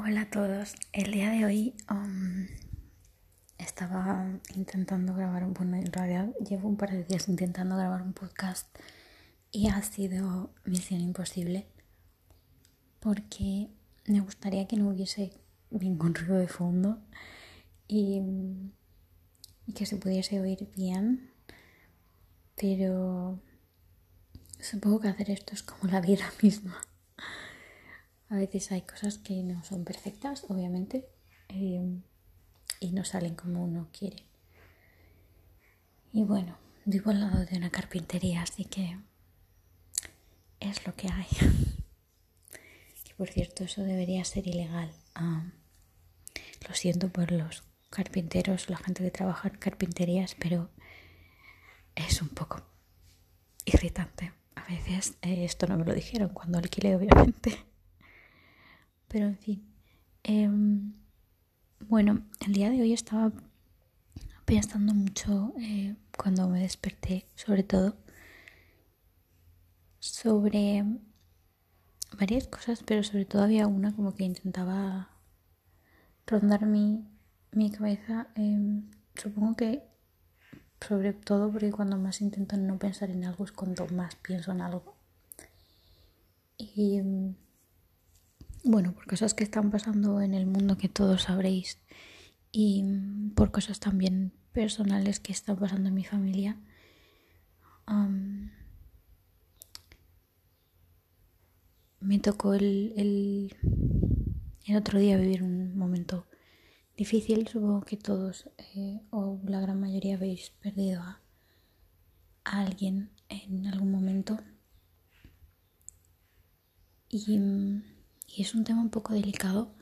Hola a todos. El día de hoy um, estaba intentando grabar bueno, en realidad llevo un par de días intentando grabar un podcast y ha sido misión imposible porque me gustaría que no hubiese ningún ruido de fondo y, y que se pudiese oír bien, pero supongo que hacer esto es como la vida misma. A veces hay cosas que no son perfectas, obviamente, eh, y no salen como uno quiere. Y bueno, vivo al lado de una carpintería, así que es lo que hay. que por cierto, eso debería ser ilegal. Ah, lo siento por los carpinteros, la gente que trabaja en carpinterías, pero es un poco irritante. A veces eh, esto no me lo dijeron cuando alquilé, obviamente. Pero en fin. Em, bueno, el día de hoy estaba pensando mucho eh, cuando me desperté, sobre todo, sobre varias cosas, pero sobre todo había una como que intentaba rondar mi, mi cabeza. Em, supongo que sobre todo porque cuando más intento no pensar en algo es cuando más pienso en algo. Y bueno, por cosas que están pasando en el mundo que todos sabréis y por cosas también personales que están pasando en mi familia. me tocó el, el, el, otro día vivir un momento difícil. Supongo que todos eh, o la gran mayoría habéis perdido a, a alguien en algún momento. Y y es un tema un poco delicado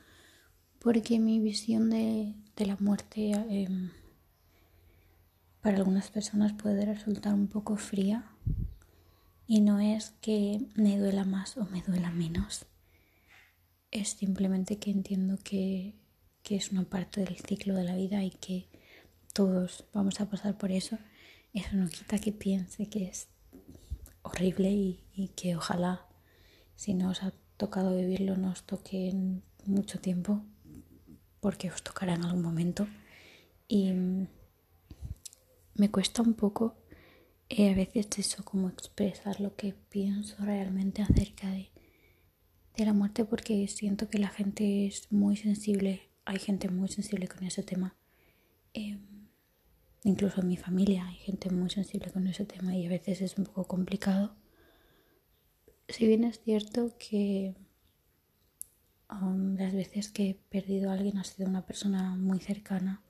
porque mi visión de, la muerte em, para algunas personas puede resultar un poco fría y no es que me duela más o me duela menos. Es simplemente que entiendo que, es una parte del ciclo de la vida y que todos vamos a pasar por eso. Eso no quita que piense que es horrible y, y que ojalá si no os ha tocado vivirlo no os toque en mucho tiempo, porque os tocará en algún momento. Y me cuesta un poco eh, a veces eso, como expresar lo que pienso realmente acerca de, de la muerte, porque siento que la gente es muy sensible, hay gente muy sensible con ese tema. Em, incluso en mi familia hay gente muy sensible con ese tema y a veces es un poco complicado si bien es cierto que las veces que he perdido a alguien ha sido una persona muy cercana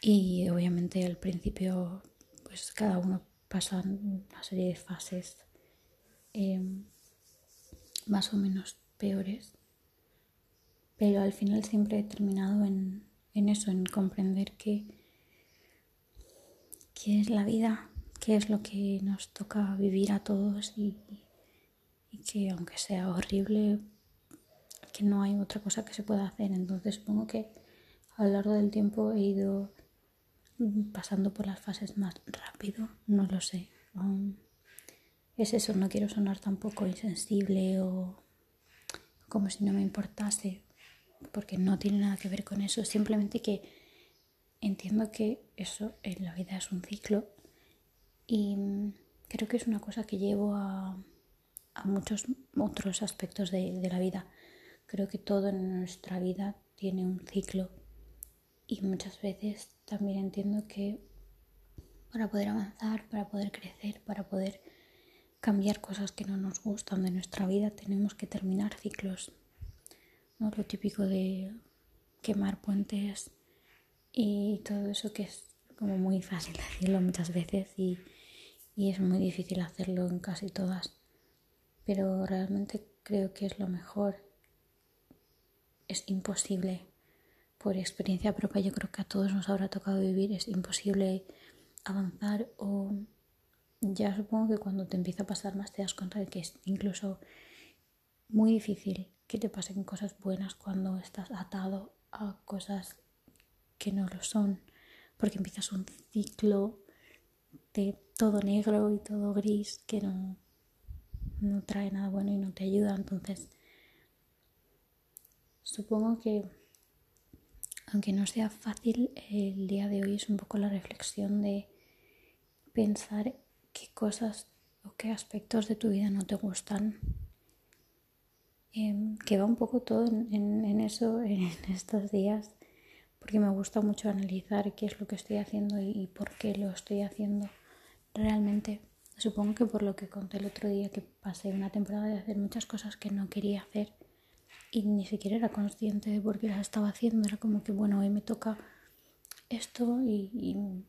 y obviamente al principio pues cada uno pasa una serie de fases em, más o menos peores pero al final siempre he terminado en, en eso, en comprender que, que es la vida qué es lo que nos toca vivir a todos y, que aunque sea horrible, que no hay otra cosa que se pueda hacer. Entonces supongo que a lo largo del tiempo he ido pasando por las fases más rápido, no lo sé. es eso, no quiero sonar tampoco insensible o como si no me importase, porque no tiene nada que ver con eso, simplemente que entiendo que eso en la vida es un ciclo y creo que es una cosa que llevo a, muchos otros aspectos de, de la vida. Creo que todo en nuestra vida tiene un ciclo y muchas veces también entiendo que para poder avanzar, para poder crecer, para poder cambiar cosas que no nos gustan de nuestra vida, tenemos que terminar ciclos. ¿no? Lo típico de quemar puentes y todo eso que es como muy fácil decirlo muchas veces y y es muy difícil hacerlo en casi todas, pero realmente creo que es lo mejor. Es imposible, por experiencia propia, yo creo que a todos nos habrá tocado vivir, es imposible avanzar o ya supongo que cuando te empieza a pasar más te das cuenta de que es incluso muy difícil que te pasen cosas buenas cuando estás atado a cosas que no lo son, porque empiezas un ciclo de todo negro y todo gris que no, no trae nada bueno y no te ayuda. Entonces, supongo que aunque no sea fácil, el día de hoy es un poco la reflexión de pensar qué cosas o qué aspectos de tu vida no te gustan. Em, que va un poco todo en, eso en estos días, porque me gusta mucho analizar qué es lo que estoy haciendo y por qué lo estoy haciendo realmente. Supongo que por lo que conté el otro día que pasé una temporada de hacer muchas cosas que no quería hacer y ni siquiera era consciente de por qué las estaba haciendo. Era como que, bueno, hoy me toca esto y,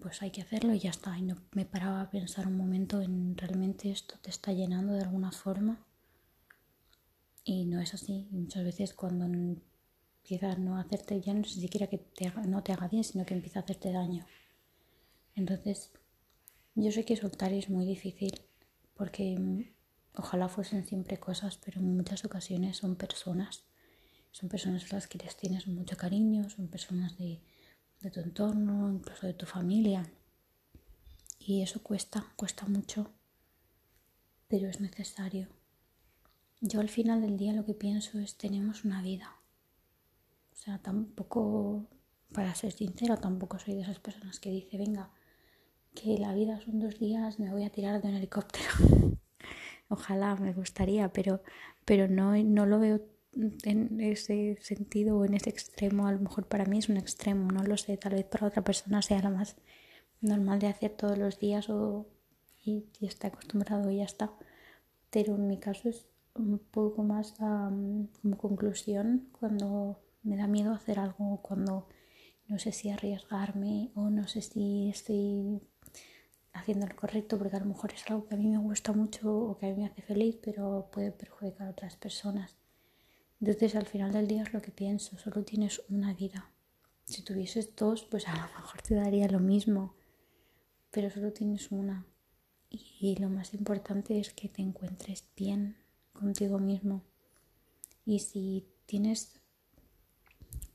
pues hay que hacerlo y ya está. Y no me paraba a pensar un momento en realmente esto te está llenando de alguna forma. Y no es así. muchas veces cuando empieza a no hacerte, ya no siquiera que no te haga bien, sino que empieza a hacerte daño. Entonces, yo sé que soltar es muy difícil porque Ojalá fuesen siempre cosas, pero en muchas ocasiones son personas. Son personas a las que les tienes mucho cariño, son personas de, tu entorno, incluso de tu familia. Y eso cuesta, cuesta mucho, pero es necesario. Yo al final del día lo que pienso es tenemos una vida. O sea, tampoco, para ser sincera, tampoco soy de esas personas que dice, venga, que la vida son dos días, me voy a tirar de un helicóptero. Ojalá me gustaría, pero, pero no, no lo veo en ese sentido o en ese extremo. A lo mejor para mí es un extremo, no lo sé. Tal vez para otra persona sea lo más normal de hacer todos los días o y, está acostumbrado y ya está. Pero en mi caso es un poco más como conclusión cuando me da miedo hacer algo, cuando no sé si arriesgarme o no sé si estoy haciendo lo correcto porque a lo mejor es algo que a mí me gusta mucho o que a mí me hace feliz, pero puede perjudicar a otras personas. Entonces al final del día es lo que pienso, solo tienes una vida. Si tuvieses dos, pues a lo mejor te daría lo mismo, pero solo tienes una. Y lo más importante es que te encuentres bien contigo mismo. Y si tienes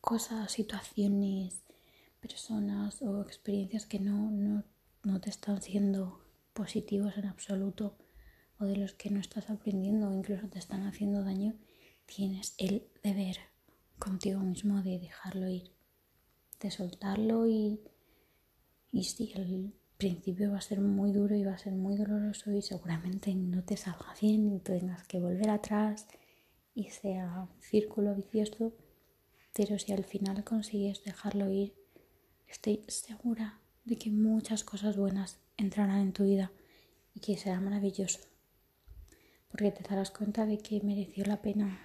cosas, situaciones, personas o experiencias que no, no no te están siendo positivos en absoluto o de los que no estás aprendiendo o incluso te están haciendo daño, tienes el deber contigo mismo de dejarlo ir, de soltarlo y, y sí, principio va a ser muy duro y va a ser muy doloroso y seguramente no te salga bien y tengas que volver atrás y sea un círculo vicioso, pero si al final consigues dejarlo ir, estoy segura de que muchas cosas buenas entrarán en tu vida y que será maravilloso. Porque te darás cuenta de que mereció la pena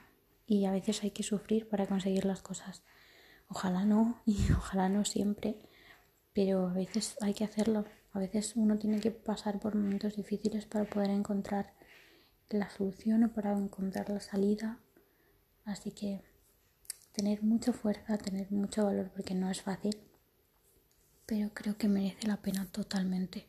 y a veces hay que sufrir para conseguir las cosas. Ojalá no y ojalá no siempre, pero a veces hay que hacerlo. A veces uno tiene que pasar por momentos difíciles para poder encontrar la solución o para encontrar la salida. Así que tener mucha fuerza, tener mucho valor porque no es fácil pero creo que merece la pena totalmente.